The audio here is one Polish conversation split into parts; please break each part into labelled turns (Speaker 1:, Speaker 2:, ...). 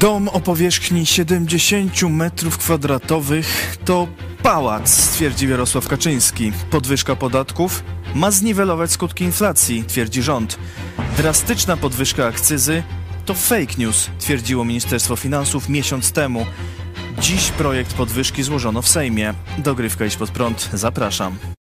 Speaker 1: Dom o powierzchni 70 metrów kwadratowych to pałac, stwierdził Jarosław Kaczyński. Podwyżka podatków ma zniwelować skutki inflacji, twierdzi rząd. Drastyczna podwyżka akcyzy to fake news, twierdziło Ministerstwo Finansów miesiąc temu. Dziś projekt podwyżki złożono w Sejmie. Dogrywka iść pod prąd. Zapraszam.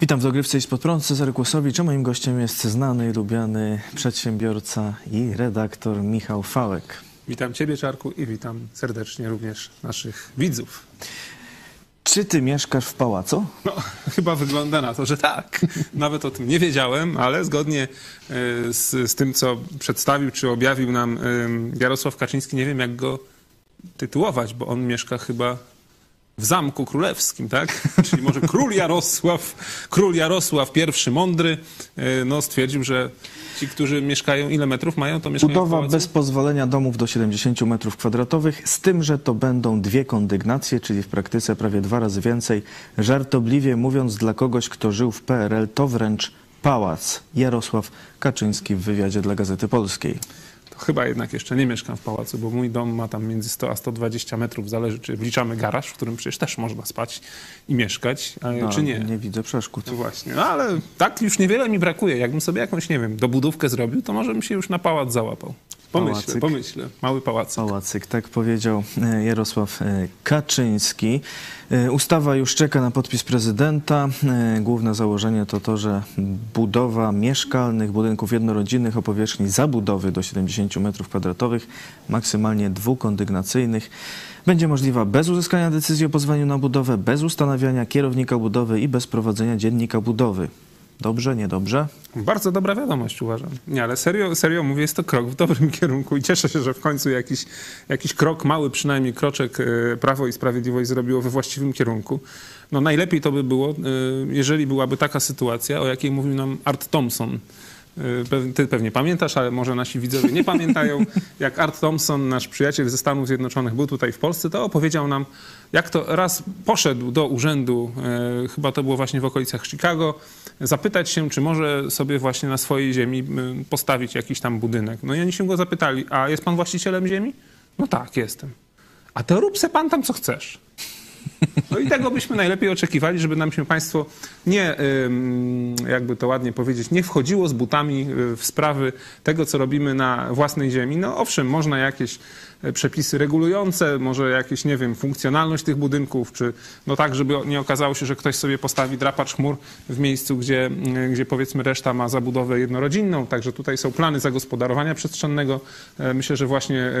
Speaker 1: Witam w Dogrywce i spod prąd, Cezary Kłosowicz, a moim gościem jest znany i lubiany przedsiębiorca i redaktor Michał Fałek.
Speaker 2: Witam Ciebie, Czarku, i witam serdecznie również naszych widzów.
Speaker 1: Czy ty mieszkasz w pałacu?
Speaker 2: No, chyba wygląda na to, że tak. Nawet o tym nie wiedziałem, ale zgodnie e, z, z tym, co przedstawił czy objawił nam Jarosław Kaczyński, nie wiem jak go tytułować, bo on mieszka chyba w Zamku Królewskim, tak? Czyli może król Jarosław, król Jarosław I mądry, e, no stwierdził, że ci, którzy mieszkają ile metrów mają, to mieszkają
Speaker 1: Budowa bez pozwolenia domów do 70 metrów kwadratowych, z tym, że to będą dwie kondygnacje, czyli w praktyce prawie dwa razy więcej. Żartobliwie mówiąc, dla kogoś, kto żył w PRL, to wręcz pałac. Jarosław Kaczyński w wywiadzie dla Gazety Polskiej.
Speaker 2: To chyba jednak jeszcze nie mieszkam w pałacu, bo mój dom ma tam między 100 a 120 metrów, zależy czy wliczamy garaż, w którym przecież też można spać i mieszkać,
Speaker 1: No,
Speaker 2: czy nie.
Speaker 1: Nie widzę przeszkód.
Speaker 2: No właśnie, no ale tak już niewiele mi brakuje. Jakbym sobie jakąś, nie wiem, dobudówkę zrobił, to może bym się już na pałac załapał. Pomyślę,
Speaker 1: Pałacyk.
Speaker 2: pomyślę. Mały pałac.
Speaker 1: Pałacyk, tak powiedział e, Jarosław e, Kaczyński. E, Ustawa już czeka na podpis prezydenta. Główne założenie to to, że budowa mieszkalnych budynków jednorodzinnych o powierzchni zabudowy do 70 m2, maksymalnie dwukondygnacyjnych, będzie możliwa bez uzyskania decyzji o pozwoleniu na budowę, bez ustanawiania kierownika budowy i bez prowadzenia dziennika budowy. Dobrze, niedobrze?
Speaker 2: Bardzo dobra wiadomość uważam. Nie, ale serio, serio mówię, jest to krok w dobrym kierunku i cieszę się, że w końcu jakiś, jakiś krok, mały przynajmniej kroczek e, Prawo i Sprawiedliwość zrobiło we właściwym kierunku. No najlepiej to by było, e, jeżeli byłaby taka sytuacja, o jakiej mówił nam Art Thompson. Pew- Ty pewnie pamiętasz, ale może nasi widzowie nie pamiętają. Jak Art Thompson, nasz przyjaciel ze Stanów Zjednoczonych, był tutaj w Polsce, to opowiedział nam, jak to raz poszedł do urzędu, e, chyba to było właśnie w okolicach Chicago, zapytać się, czy może sobie właśnie na swojej ziemi m, postawić jakiś tam budynek. No i oni się go zapytali, a jest pan właścicielem ziemi? No tak, jestem. A to rób se pan tam, co chcesz. No i tego byśmy najlepiej oczekiwali, żeby nam się państwo nie, jakby to ładnie powiedzieć, nie wchodziło z butami y, w sprawy tego, co robimy na własnej ziemi. No owszem, można jakieś przepisy regulujące, może jakieś, nie wiem, funkcjonalność tych budynków, czy no tak, żeby nie okazało się, że ktoś sobie postawi drapacz chmur w miejscu, gdzie, y, gdzie powiedzmy reszta ma zabudowę jednorodzinną. Także tutaj są plany zagospodarowania przestrzennego. E, Myślę, że właśnie e,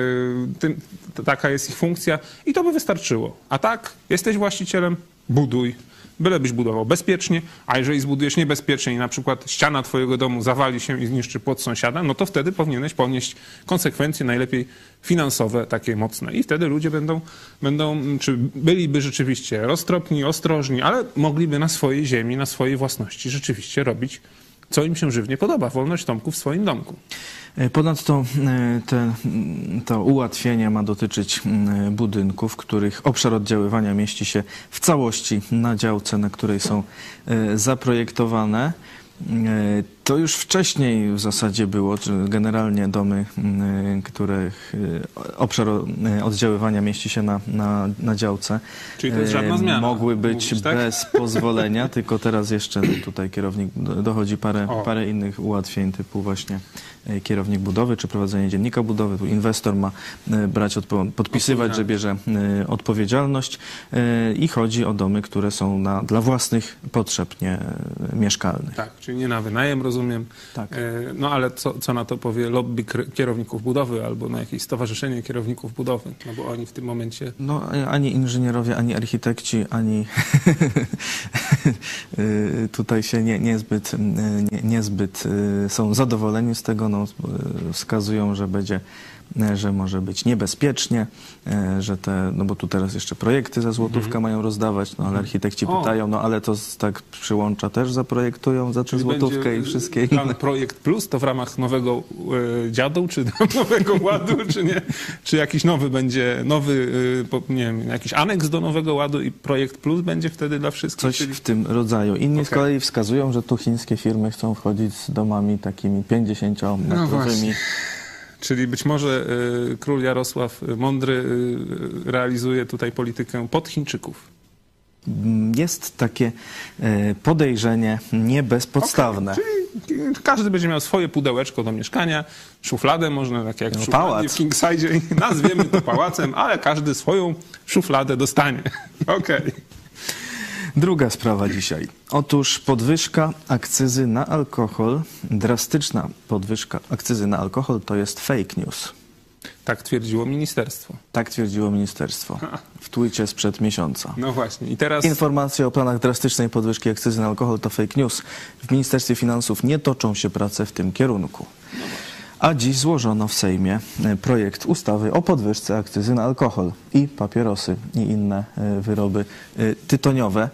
Speaker 2: tym, taka jest ich funkcja i to by wystarczyło. A tak, jesteś właścicielem, buduj. Bylebyś budował bezpiecznie, a jeżeli zbudujesz niebezpiecznie i na przykład ściana twojego domu zawali się i zniszczy płot sąsiada, no to wtedy powinieneś ponieść konsekwencje najlepiej finansowe, takie mocne. I wtedy ludzie będą, będą czy byliby rzeczywiście roztropni, ostrożni, ale mogliby na swojej ziemi, na swojej własności rzeczywiście robić, co im się żywnie podoba. Wolność Tomku w swoim domku.
Speaker 1: E, Ponadto e, te, mm, to ułatwienie ma dotyczyć mm, budynków, których obszar oddziaływania mieści się w całości na działce, na której są e, zaprojektowane. To już wcześniej w zasadzie było, czy generalnie domy, mm, których e, obszar e, oddziaływania mieści się na, na, na działce,
Speaker 2: Czyli to jest
Speaker 1: e,
Speaker 2: żadna zmiana,
Speaker 1: mogły być
Speaker 2: mówisz, tak?
Speaker 1: bez pozwolenia, tylko teraz jeszcze tutaj kierownik do- dochodzi parę,
Speaker 2: O.
Speaker 1: parę innych ułatwień typu właśnie kierownik budowy czy prowadzenie dziennika budowy. Tu inwestor ma brać, podpisywać, że bierze odpowiedzialność i chodzi o domy, które są na, dla własnych potrzeb nie, mieszkalnych.
Speaker 2: Tak, czyli nie na wynajem, rozumiem. Rozumiem.
Speaker 1: Tak.
Speaker 2: E, No ale co, co na to powie lobby kierowników budowy albo na jakieś stowarzyszenie kierowników budowy? No bo oni w tym momencie...
Speaker 1: No, ani inżynierowie, ani architekci, ani y, tutaj się nie, niezbyt, nie, niezbyt są zadowoleni z tego. No, wskazują, że będzie, że może być niebezpiecznie, że te, no bo tu teraz jeszcze projekty za złotówkę mają rozdawać, no ale architekci
Speaker 2: O.
Speaker 1: pytają, no ale to tak przyłącza też zaprojektują za tę złotówkę i wszystkie
Speaker 2: plan
Speaker 1: inne.
Speaker 2: Projekt Plus to w ramach nowego e, dziadu, czy nowego ładu, czy nie? Czy jakiś nowy będzie, nowy, po- nie wiem, jakiś aneks do nowego ładu i Projekt Plus będzie wtedy dla wszystkich?
Speaker 1: Coś
Speaker 2: Czyli
Speaker 1: w tym rodzaju. Inni z
Speaker 2: Okej.
Speaker 1: kolei wskazują, że tu chińskie firmy chcą wchodzić z domami takimi 50-metrowymi.
Speaker 2: No. Czyli być może y, król Jarosław y, Mądry y, realizuje tutaj politykę pod Chińczyków.
Speaker 1: Mm, Jest takie e, podejrzenie nie bezpodstawne.
Speaker 2: Czyli każdy będzie miał swoje pudełeczko do mieszkania, szufladę można, takie jak w
Speaker 1: No, pałac.
Speaker 2: w Kingsidzie, i nazwiemy to pałacem, ale każdy swoją szufladę dostanie. Okej.
Speaker 1: Druga sprawa dzisiaj. Otóż podwyżka akcyzy na alkohol, drastyczna podwyżka akcyzy na alkohol to jest fake news.
Speaker 2: Tak twierdziło ministerstwo.
Speaker 1: Tak twierdziło ministerstwo w twicie sprzed miesiąca.
Speaker 2: No właśnie. I teraz
Speaker 1: Informacje o planach drastycznej podwyżki akcyzy na alkohol to fake news. W Ministerstwie Finansów nie toczą się prace w tym kierunku. A dziś złożono w Sejmie e, projekt ustawy o podwyżce akcyzy na alkohol i papierosy i inne e, wyroby e, tytoniowe.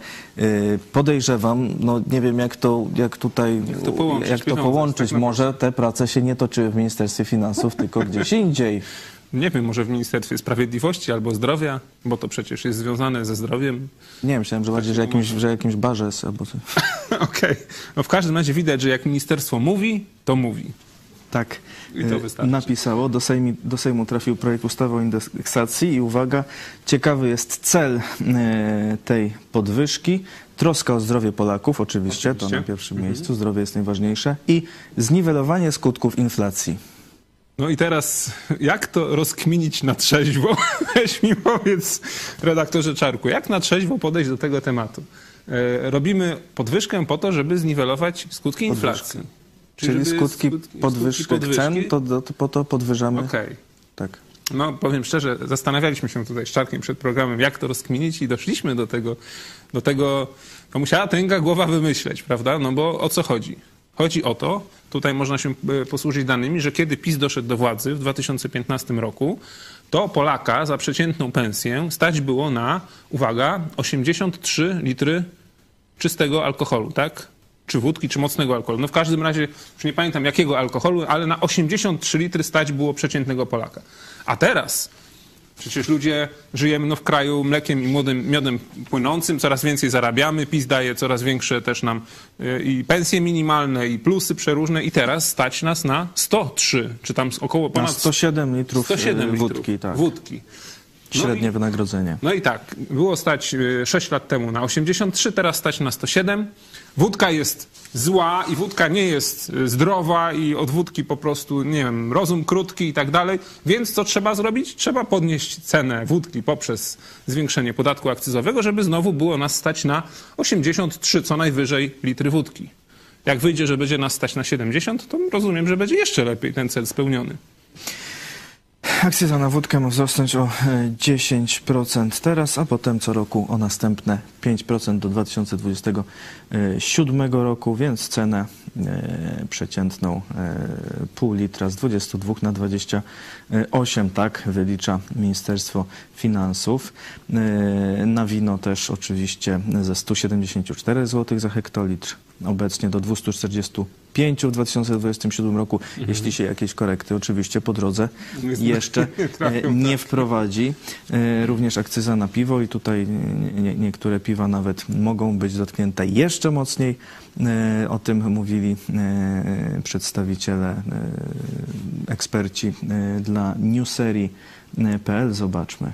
Speaker 1: Podejrzewam, no nie wiem jak to, jak tutaj,
Speaker 2: to połączyć
Speaker 1: jak to połączyć.
Speaker 2: tak.
Speaker 1: Może te prace się nie toczyły w Ministerstwie Finansów, tylko gdzieś indziej.
Speaker 2: nie wiem, może w Ministerstwie Sprawiedliwości albo Zdrowia, bo to przecież jest związane ze zdrowiem.
Speaker 1: Nie myślałem, że bardziej, że jakimś, że jakimś barze jest, albo coś.
Speaker 2: Okej. No w każdym razie widać, że jak ministerstwo mówi, to mówi.
Speaker 1: Tak,
Speaker 2: to
Speaker 1: e, napisało. Do, Sejmi, do Sejmu trafił projekt ustawy o indeksacji i uwaga, ciekawy jest cel e, tej podwyżki. Troska o zdrowie Polaków, oczywiście, to
Speaker 2: Oczywiście.
Speaker 1: na pierwszym miejscu, zdrowie jest najważniejsze. I zniwelowanie skutków inflacji.
Speaker 2: No i teraz, jak to rozkminić na trzeźwo? Weź mi powiedz, redaktorze Czarku, jak na trzeźwo podejść do tego tematu? E, robimy podwyżkę po to, żeby zniwelować skutki inflacji.
Speaker 1: Czyli,
Speaker 2: żeby
Speaker 1: skutki
Speaker 2: skut-
Speaker 1: podwyżek
Speaker 2: skutki
Speaker 1: cen, to, to, to po to podwyżamy.
Speaker 2: Okej.
Speaker 1: Tak.
Speaker 2: No, powiem szczerze, zastanawialiśmy się tutaj z Czarkiem przed programem, jak to rozkminić i doszliśmy do tego, do tego, to musiała tęga głowa wymyśleć, prawda? No bo o co chodzi? Chodzi o to, tutaj można się e, posłużyć danymi, że kiedy PiS doszedł do władzy w 2015 roku, to Polaka za przeciętną pensję stać było na, uwaga, 83 litry czystego alkoholu, tak? Czy wódki, czy mocnego alkoholu. No w każdym razie, już nie pamiętam jakiego alkoholu, ale na 83 litry stać było przeciętnego Polaka. A teraz przecież ludzie żyjemy no, w kraju mlekiem i młodym miodem płynącym, coraz więcej zarabiamy, PiS daje coraz większe też nam y, i pensje minimalne, i plusy przeróżne i teraz stać nas na 103, czy tam około
Speaker 1: Na
Speaker 2: ponad
Speaker 1: 107 litrów
Speaker 2: 107
Speaker 1: e,
Speaker 2: litrów
Speaker 1: wódki, tak.
Speaker 2: wódki. No
Speaker 1: Średnie
Speaker 2: i-
Speaker 1: wynagrodzenie.
Speaker 2: no i tak, było stać y, 6 lat temu na 83, teraz stać na 107. Wódka jest zła i wódka nie jest y, zdrowa i od wódki po prostu, nie wiem, rozum krótki i tak dalej. Więc co trzeba zrobić? Trzeba podnieść cenę wódki poprzez zwiększenie podatku akcyzowego, żeby znowu było nas stać na 83 co najwyżej litry wódki. Jak wyjdzie, że będzie nas stać na 70, to rozumiem, że będzie jeszcze lepiej ten cel spełniony.
Speaker 1: Akcyza na wódkę ma wzrosnąć o e, 10% teraz, a potem co roku o następne 5% do 2027 roku, więc cenę e, przeciętną e, pół litra z 22 na 28, tak wylicza Ministerstwo Finansów. E, Na wino też oczywiście ze 174 zł za hektolitr, obecnie do 245 w 2027 roku, jeśli się jakieś korekty oczywiście po drodze jeszcze
Speaker 2: Nie
Speaker 1: e, nie wprowadzi. E, Również akcyza na piwo i tutaj nie- nie- niektóre piwa nawet mogą być dotknięte jeszcze mocniej. E, O tym mówili przedstawiciele, eksperci dla newserii.pl. Zobaczmy.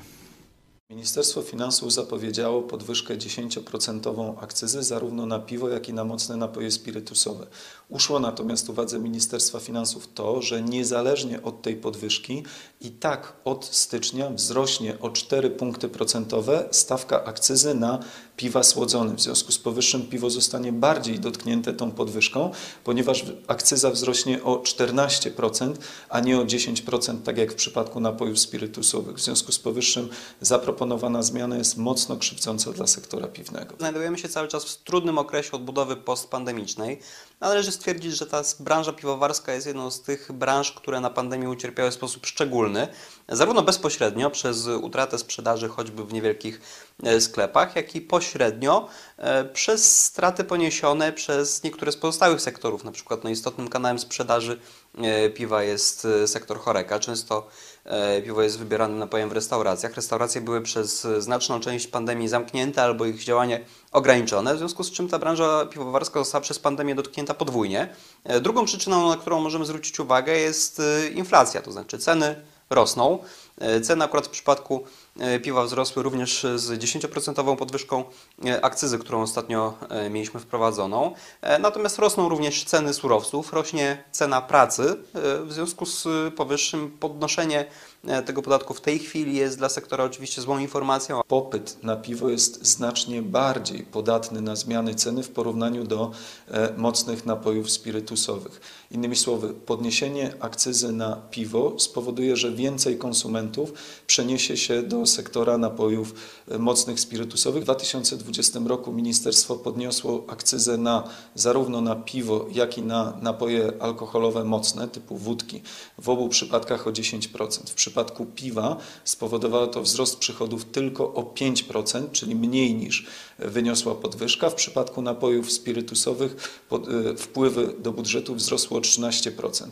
Speaker 3: Ministerstwo Finansów zapowiedziało podwyżkę 10% akcyzy zarówno na piwo, jak i na mocne napoje spirytusowe. Uszło natomiast uwadze Ministerstwa Finansów to, że niezależnie od tej podwyżki i tak od stycznia wzrośnie o 4 punkty procentowe stawka akcyzy na piwa słodzonym. W związku z powyższym piwo zostanie bardziej dotknięte tą podwyżką, ponieważ akcyza wzrośnie o 14%, a nie o 10%, tak jak w przypadku napojów spirytusowych. W związku z powyższym zaproponowana zmiana jest mocno krzywdząca dla sektora piwnego.
Speaker 4: Znajdujemy się cały czas w trudnym okresie odbudowy postpandemicznej. Należy stwierdzić, że ta branża piwowarska jest jedną z tych branż, które na pandemii ucierpiały w sposób szczególny, zarówno bezpośrednio przez utratę sprzedaży choćby w niewielkich e, sklepach, jak i pośrednio e, przez straty poniesione przez niektóre z pozostałych sektorów. Na przykład no, istotnym kanałem sprzedaży e, piwa jest sektor choreka. Często piwo jest wybieranym napojem w restauracjach. Restauracje były przez znaczną część pandemii zamknięte albo ich działanie ograniczone, w związku z czym ta branża piwowarska została przez pandemię dotknięta podwójnie. Drugą przyczyną, na którą możemy zwrócić uwagę jest inflacja, to znaczy ceny rosną. E, ceny akurat w przypadku e, piwa wzrosły również z 10% podwyżką e, akcyzy, którą ostatnio mieliśmy wprowadzoną. Natomiast rosną również ceny surowców, rośnie cena pracy. W związku z powyższym podnoszenie tego podatku w tej chwili jest dla sektora oczywiście złą informacją.
Speaker 3: Popyt na piwo jest znacznie bardziej podatny na zmiany ceny w porównaniu do mocnych napojów spirytusowych. Innymi słowy, podniesienie akcyzy na piwo spowoduje, że więcej konsumentów przeniesie się do sektora napojów e, mocnych spirytusowych. W 2020 roku ministerstwo podniosło akcyzę na zarówno na piwo, jak i na napoje alkoholowe mocne typu wódki. W obu przypadkach o 10%. W przypadku piwa spowodowało to wzrost przychodów tylko o 5%, czyli mniej niż wyniosła podwyżka. W przypadku napojów spirytusowych e, wpływy do budżetu wzrosły o 13%.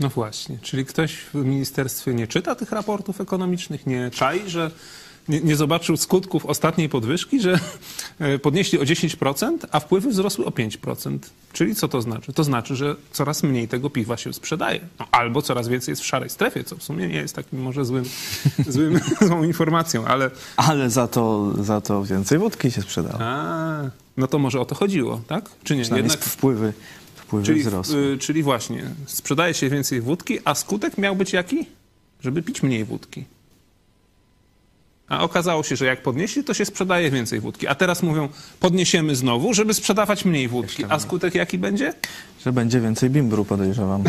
Speaker 2: No właśnie, czyli ktoś w ministerstwie nie czyta tych raportów ekonomicznych, nie czai, że nie, nie, zobaczył skutków ostatniej podwyżki, że e, podnieśli o 10%, a wpływy wzrosły o 5%. Czyli co to znaczy? To znaczy, że coraz mniej tego piwa się sprzedaje. No, albo coraz więcej jest w szarej strefie, co w sumie nie jest takim może złym, złym, złą informacją, ale...
Speaker 1: Ale za to, za to więcej wódki się sprzedało.
Speaker 2: A, no to może o to chodziło, tak? Czy nie?
Speaker 1: Jednak wpływy wpływy
Speaker 2: czyli,
Speaker 1: wzrosły.
Speaker 2: Y, czyli właśnie, sprzedaje się więcej wódki, a skutek miał być jaki? Żeby pić mniej wódki. A okazało się, że jak podnieśli, to się sprzedaje więcej wódki. A teraz mówią, podniesiemy znowu, żeby sprzedawać mniej wódki. A skutek jaki będzie?
Speaker 1: Że będzie więcej bimbru, podejrzewam.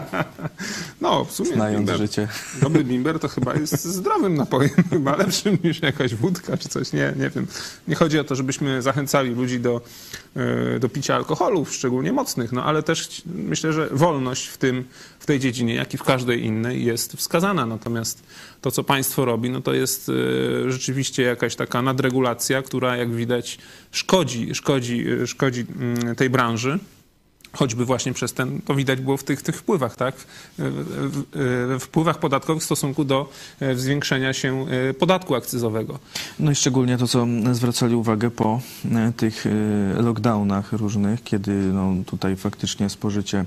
Speaker 2: no, w sumie.
Speaker 1: Znając
Speaker 2: bimber,
Speaker 1: życie.
Speaker 2: Dobry bimber to chyba jest zdrowym napojem, chyba lepszym niż jakaś wódka czy coś. Nie, nie wiem. Nie chodzi o to, żebyśmy zachęcali ludzi do, e, do picia alkoholów, szczególnie mocnych, no ale też myślę, że wolność w tym, w tej dziedzinie, jak i w każdej innej jest wskazana. Natomiast to, co państwo robi, no to jest e, rzeczywiście jakaś taka nadregulacja, która jak widać szkodzi, szkodzi, e, szkodzi mm, tej branży choćby właśnie przez ten, to widać było w tych, tych wpływach, tak? W wpływach podatkowych w stosunku do zwiększenia się podatku akcyzowego.
Speaker 1: No i szczególnie to, co zwracali uwagę po tych lockdownach różnych, kiedy no, tutaj faktycznie spożycie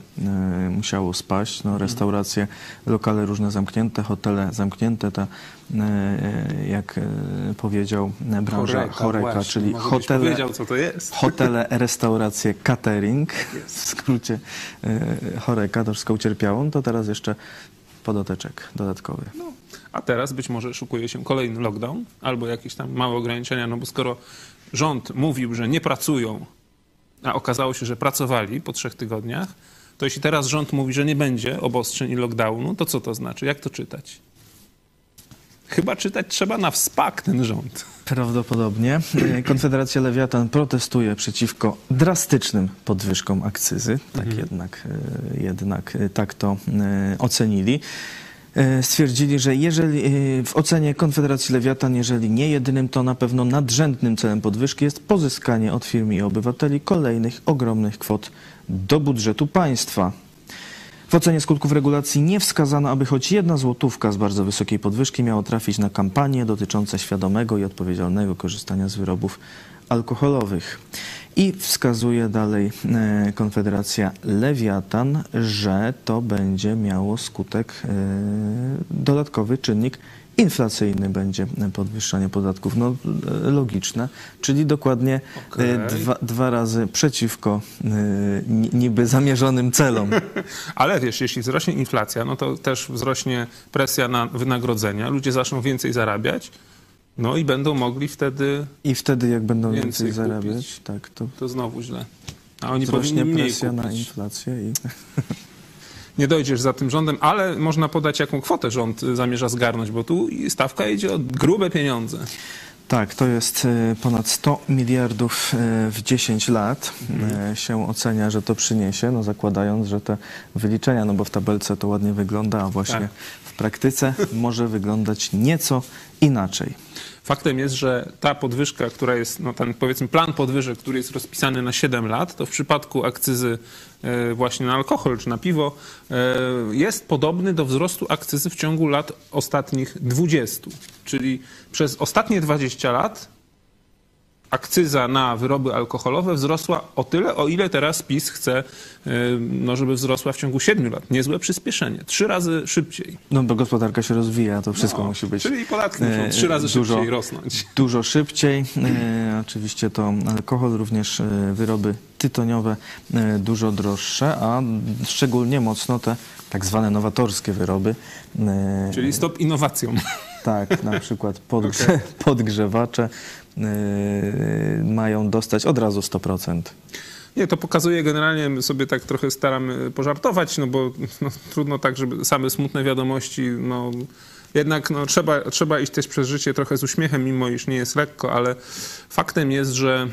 Speaker 1: musiało spaść, no, restauracje, lokale różne zamknięte, hotele zamknięte, ta jak e, powiedział branża
Speaker 2: Choreka,
Speaker 1: choreka, czyli hotele,
Speaker 2: powiedział, co to jest.
Speaker 1: hotele, restauracje, catering, w skrócie e, choreka, to wszystko ucierpiało, no to teraz jeszcze podoteczek dodatkowy.
Speaker 2: No, a teraz być może szukuje się kolejny lockdown albo jakieś tam małe ograniczenia, no bo skoro rząd mówił, że nie pracują, a okazało się, że pracowali po trzech tygodniach, to jeśli teraz rząd mówi, że nie będzie obostrzeń i lockdownu, to co to znaczy? Jak to czytać? Chyba czytać trzeba na wspak ten rząd.
Speaker 1: Prawdopodobnie. Konfederacja Lewiatan protestuje przeciwko drastycznym podwyżkom akcyzy. Tak mhm. jednak, e, jednak e, tak to e, ocenili. Stwierdzili, że jeżeli w ocenie Konfederacji Lewiatan, jeżeli nie jedynym, to na pewno nadrzędnym celem podwyżki jest pozyskanie od firm i obywateli kolejnych ogromnych kwot do budżetu państwa. W ocenie skutków regulacji nie wskazano, aby choć jedna złotówka z bardzo wysokiej podwyżki miała trafić na kampanie dotyczące świadomego i odpowiedzialnego korzystania z wyrobów alkoholowych. I wskazuje dalej e, Konfederacja Lewiatan, że to będzie miało skutek e, dodatkowy czynnik inflacyjny będzie podwyższanie podatków. No logiczne, czyli dokładnie okay. dwa, dwa razy przeciwko niby zamierzonym celom.
Speaker 2: Ale wiesz, jeśli wzrośnie inflacja, no to też wzrośnie presja na wynagrodzenia, ludzie zaczną więcej zarabiać, No i będą mogli wtedy,
Speaker 1: I wtedy, jak będą
Speaker 2: Więcej
Speaker 1: więcej,
Speaker 2: kupić.
Speaker 1: zarabiać, tak, to
Speaker 2: to znowu źle. A oni
Speaker 1: wzrośnie
Speaker 2: powinni mniej
Speaker 1: presja na
Speaker 2: kupić.
Speaker 1: inflację i
Speaker 2: Nie dojdziesz za tym rządem, ale można podać, jaką kwotę rząd y, zamierza zgarnąć, bo tu stawka idzie o grube pieniądze.
Speaker 1: Tak, to jest e, ponad 100 miliardów e, w 10 lat e, się ocenia, że to przyniesie, no zakładając, że te wyliczenia, no bo w tabelce to ładnie wygląda, a właśnie
Speaker 2: Tak.
Speaker 1: w praktyce może wyglądać nieco inaczej.
Speaker 2: Faktem jest, że ta podwyżka, która jest, no ten powiedzmy plan podwyżek, który jest rozpisany na 7 lat, to w przypadku akcyzy e, właśnie na alkohol czy na piwo e, jest podobny do wzrostu akcyzy w ciągu lat ostatnich 20. Czyli przez ostatnie 20 lat akcyza na wyroby alkoholowe wzrosła o tyle, o ile teraz PiS chce, e, no, żeby wzrosła w ciągu 7 lat. Niezłe przyspieszenie. Trzy razy szybciej.
Speaker 1: No bo gospodarka się rozwija, to wszystko
Speaker 2: No,
Speaker 1: musi być
Speaker 2: Czyli podatki
Speaker 1: e,
Speaker 2: muszą trzy razy
Speaker 1: dużo-
Speaker 2: szybciej rosnąć.
Speaker 1: dużo szybciej. E, oczywiście to alkohol, również e, wyroby tytoniowe e, dużo droższe, a szczególnie mocno te tak zwane nowatorskie wyroby. e,
Speaker 2: Czyli stop innowacjom.
Speaker 1: Tak, na przykład podgrze, podgrzewacze e, mają dostać od razu 100%.
Speaker 2: Nie, to pokazuje generalnie, sobie tak trochę staramy pożartować, no bo no, trudno tak, żeby same smutne wiadomości, no jednak no, trzeba, trzeba iść też przez życie trochę z uśmiechem, mimo iż nie jest lekko, ale faktem jest, że,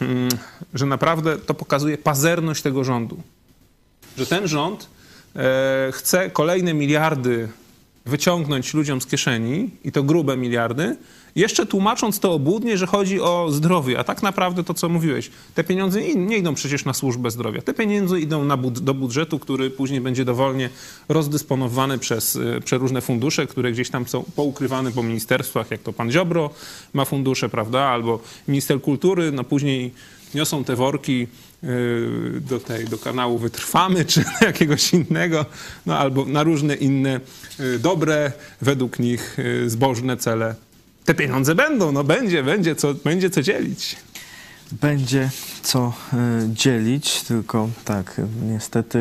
Speaker 2: mm, że naprawdę to pokazuje pazerność tego rządu. Że ten rząd e, chce kolejne miliardy wyciągnąć ludziom z kieszeni i to grube miliardy, jeszcze tłumacząc to obłudnie, że chodzi o zdrowie, a tak naprawdę to, co mówiłeś, te pieniądze nie, idą przecież na służbę zdrowia. Te pieniądze idą na bud- do budżetu, który później będzie dowolnie rozdysponowany przez e, przeróżne fundusze, które gdzieś tam są poukrywane po ministerstwach, jak to pan Ziobro ma fundusze, prawda, albo minister kultury, no później niosą te worki y, do, tej, do kanału Wytrwamy, czy jakiegoś innego, no albo na różne inne y, dobre, według nich y, zbożne cele. Te pieniądze będą, no będzie, będzie co, będzie co dzielić.
Speaker 1: Będzie co e, dzielić, tylko tak, niestety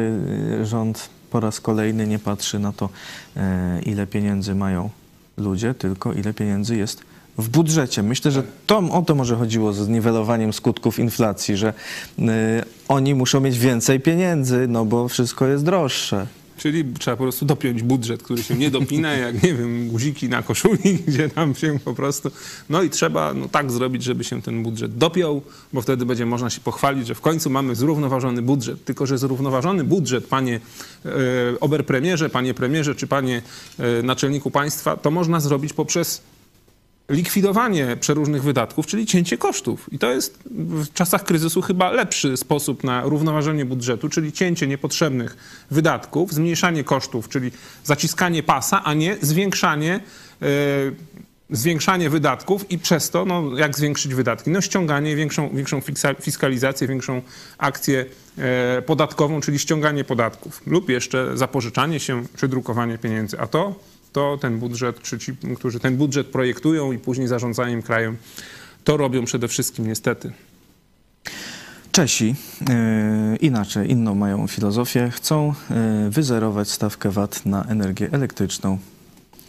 Speaker 1: e, rząd po raz kolejny nie patrzy na to, e, ile pieniędzy mają ludzie, tylko ile pieniędzy jest w budżecie. Myślę, że to, o to może chodziło z niwelowaniem skutków inflacji, że e, oni muszą mieć więcej pieniędzy, no bo wszystko jest droższe.
Speaker 2: Czyli trzeba po prostu dopiąć budżet, który się nie dopina, jak nie wiem, guziki na koszuli, gdzie tam się po prostu. No i trzeba no, tak zrobić, żeby się ten budżet dopiął, bo wtedy będzie można się pochwalić, że w końcu mamy zrównoważony budżet. Tylko, że zrównoważony budżet, panie e, oberpremierze, panie premierze, czy panie e, naczelniku państwa, to można zrobić poprzez likwidowanie przeróżnych wydatków, czyli cięcie kosztów. I to jest w czasach kryzysu chyba lepszy sposób na równoważenie budżetu, czyli cięcie niepotrzebnych wydatków, zmniejszanie kosztów, czyli zaciskanie pasa, a nie zwiększanie, e, zwiększanie wydatków i przez to, no, jak zwiększyć wydatki? No ściąganie, większą, większą fiskalizację, większą akcję e, podatkową, czyli ściąganie podatków lub jeszcze zapożyczanie się czy drukowanie pieniędzy. A to to ten budżet, czy ci, którzy ten budżet projektują i później zarządzają krajem, to robią przede wszystkim niestety.
Speaker 1: Czesi e, inaczej, inną mają filozofię. Chcą e, wyzerować stawkę VAT na energię elektryczną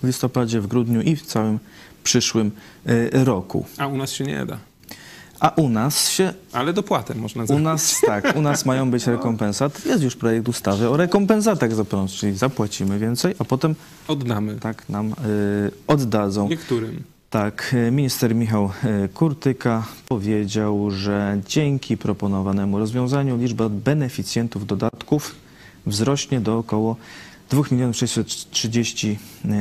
Speaker 1: w listopadzie, w grudniu i w całym przyszłym e, roku.
Speaker 2: A u nas się nie da.
Speaker 1: A u nas się,
Speaker 2: Ale dopłatę można
Speaker 1: u
Speaker 2: zrobić.
Speaker 1: nas tak, u nas mają być rekompensat. Jest już projekt ustawy o rekompensatach za prąd, czyli zapłacimy więcej, a potem
Speaker 2: Oddamy
Speaker 1: tak nam e, oddadzą.
Speaker 2: niektórym.
Speaker 1: Tak, minister Michał e, Kurtyka powiedział, że dzięki proponowanemu rozwiązaniu liczba beneficjentów dodatków wzrośnie do około 2 milionów 630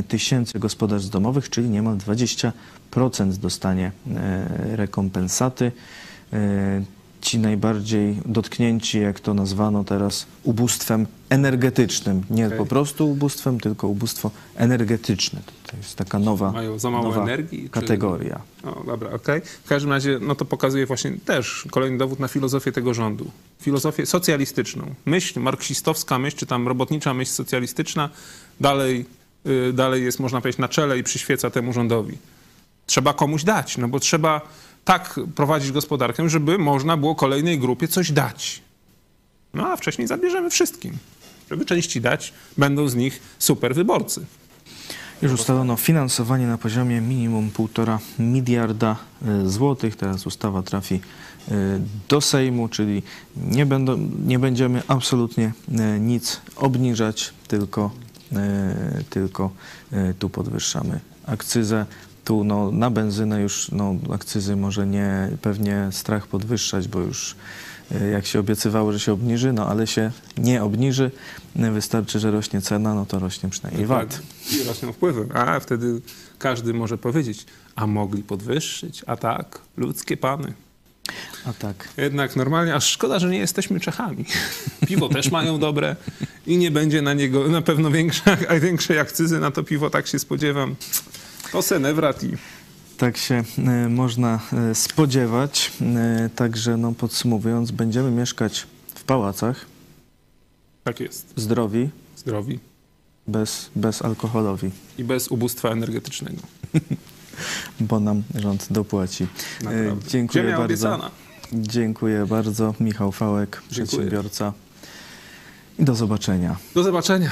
Speaker 1: tysięcy gospodarstw domowych, czyli niemal 20% dostanie e, rekompensaty. Ci najbardziej dotknięci, jak to nazwano teraz, ubóstwem energetycznym. Nie
Speaker 2: Okej.
Speaker 1: po prostu ubóstwem, tylko ubóstwo energetyczne. To jest taka nowa,
Speaker 2: Mają za mało
Speaker 1: nowa
Speaker 2: energii, czy-
Speaker 1: kategoria.
Speaker 2: O, dobra, okej. W każdym razie, no to pokazuje właśnie też kolejny dowód na filozofię tego rządu. Filozofię socjalistyczną. Myśl marksistowska myśl, czy tam robotnicza myśl socjalistyczna dalej, y, dalej jest, można powiedzieć, na czele i przyświeca temu rządowi. Trzeba komuś dać, no bo trzeba tak prowadzić gospodarkę, żeby można było kolejnej grupie coś dać. No a wcześniej zabierzemy wszystkim. Żeby części dać, będą z nich super wyborcy.
Speaker 1: Już ustalono finansowanie na poziomie minimum 1,5 miliarda e, złotych. Teraz ustawa trafi e, do Sejmu, czyli nie, będą, nie będziemy absolutnie e, nic obniżać, tylko, tylko tu podwyższamy akcyzę. Tu no, na benzynę już no, akcyzy może nie pewnie strach podwyższać, bo już e, jak się obiecywało, że się obniży, no ale się nie obniży. Wystarczy, że rośnie cena, no to rośnie przynajmniej VAT.
Speaker 2: I rosną wpływy. A wtedy każdy może powiedzieć, a mogli podwyższyć, a tak, ludzkie pany.
Speaker 1: A tak.
Speaker 2: Jednak normalnie, aż szkoda, że nie jesteśmy Czechami. Piwo też mają dobre i nie będzie na niego na pewno większa, a większej akcyzy na to piwo, tak się spodziewam. To senewrat i
Speaker 1: Tak się e, można e, spodziewać. E, Także no, podsumowując, będziemy mieszkać w pałacach,
Speaker 2: tak jest.
Speaker 1: zdrowi,
Speaker 2: Zdrowi
Speaker 1: bez, bez alkoholowi,
Speaker 2: i bez ubóstwa energetycznego.
Speaker 1: bo nam rząd dopłaci.
Speaker 2: Naprawdę.
Speaker 1: Dziękuję
Speaker 2: Ziemia
Speaker 1: bardzo.
Speaker 2: obiecana.
Speaker 1: Dziękuję bardzo. Michał Fałek,
Speaker 2: Dziękuję.
Speaker 1: przedsiębiorca. I do zobaczenia.
Speaker 2: Do zobaczenia.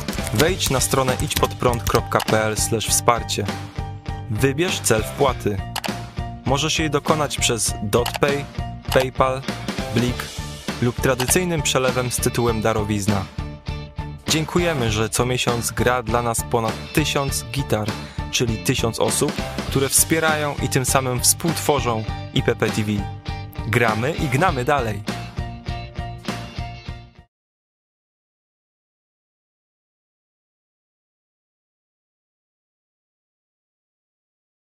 Speaker 5: Wejdź na stronę idźpodprąd.pl wsparcie. Wybierz cel wpłaty. Możesz jej dokonać przez DotPay, PayPal, Blik lub tradycyjnym przelewem z tytułem darowizna. Dziękujemy, że co miesiąc gra dla nas ponad tysiąc gitar, czyli tysiąc osób, które wspierają i tym samym współtworzą IPP TV. Gramy i gnamy dalej.